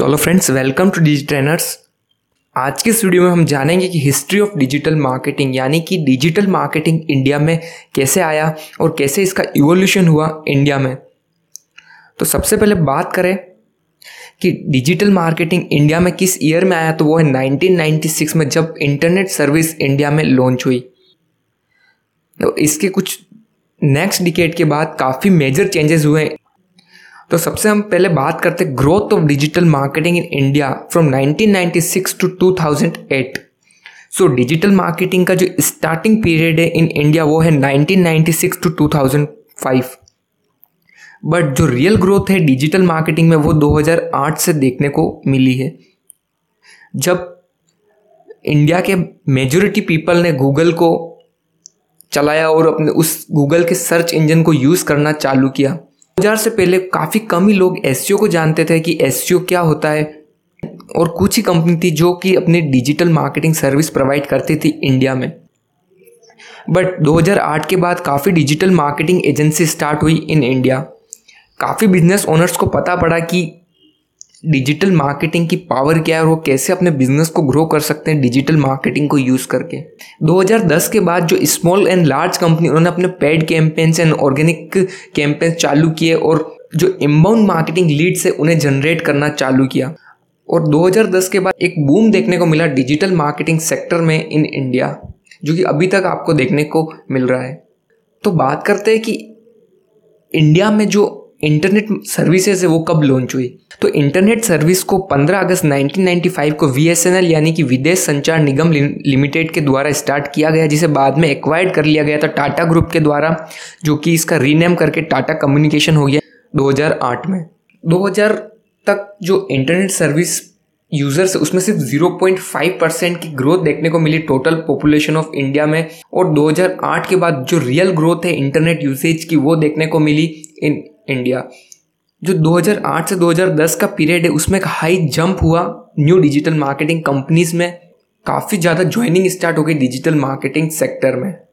So hello friends welcome to Digi Trainers आज के इस वीडियो में हम जानेंगे कि हिस्ट्री ऑफ़ डिजिटल मार्केटिंग यानी कि डिजिटल मार्केटिंग इंडिया में कैसे आया और कैसे इसका इवोल्यूशन हुआ इंडिया में। तो सबसे पहले बात करें कि डिजिटल मार्केटिंग इंडिया में किस ईयर में आया तो वो है 1996 में जब इंटरनेट सर्विस इंडिया में लॉन्च हुई। तो इसके कुछ नेक्स्ट डिकेट के बाद काफ़ी मेजर चेंजेस हुए। तो सबसे हम पहले बात करते growth of digital marketing in India from 1996 to 2008 so digital marketing का जो स्टार्टिंग पीरियड है इन इंडिया वो है 1996 टू 2005 बट जो रियल ग्रोथ है डिजिटल मार्केटिंग में वो 2008 से देखने को मिली है। जब इंडिया के मेजोरिटी पीपल ने गूगल को चलाया और अपने उस गूगल के सर्च इंजन को यूज़ करना चालू किया हज़ार से पहले काफ़ी कम ही लोग एसईओ को जानते थे कि एस क्या होता है। और कुछ ही कंपनी थी जो कि अपनी डिजिटल मार्केटिंग सर्विस प्रोवाइड करती थी इंडिया में। बट 2008 के बाद काफ़ी डिजिटल मार्केटिंग एजेंसी स्टार्ट हुई इन इंडिया। काफ़ी बिज़नेस ओनर्स को पता पड़ा कि डिजिटल मार्केटिंग की पावर क्या है और वो कैसे अपने बिज़नेस को ग्रो कर सकते हैं डिजिटल मार्केटिंग को यूज़ करके। 2010 के बाद जो स्मॉल एंड लार्ज कंपनी, उन्होंने अपने paid campaigns and organic campaigns चालू किए और जो इम्बाउंड मार्केटिंग लीड से उन्हें जनरेट करना चालू किया। और 2010 के बाद एक बूम देखने को मिला डिजिटल मार्केटिंग सेक्टर में इन इंडिया, जो कि अभी तक आपको देखने को मिल रहा है। तो बात करते हैं कि इंडिया में जो इंटरनेट सर्विसेज़ है वो कब लॉन्च हुई? तो इंटरनेट सर्विस को 15 अगस्त 1995 को वीएसएनएल यानी कि विदेश संचार निगम लिमिटेड के द्वारा स्टार्ट किया गया, जिसे बाद में एक्वायर्ड कर लिया गया था टाटा ग्रुप के द्वारा, जो कि इसका रीनेम करके टाटा कम्युनिकेशन हो गया 2008 में। 2000 तक जो इंटरनेट सर्विस यूज़र्स उसमें सिर्फ़ 0.5 परसेंट की ग्रोथ देखने को मिली टोटल पॉपुलेशन ऑफ़ इंडिया में, और 2008 के बाद जो रियल ग्रोथ है इंटरनेट यूसेज की, वो देखने को मिली इन इंडिया। जो 2008 से 2010 का पीरियड है, उसमें एक हाई जंप हुआ न्यू डिजिटल मार्केटिंग कंपनीज़ में। काफ़ी ज़्यादा ज्वाइनिंग स्टार्ट हो गई डिजिटल मार्केटिंग सेक्टर में।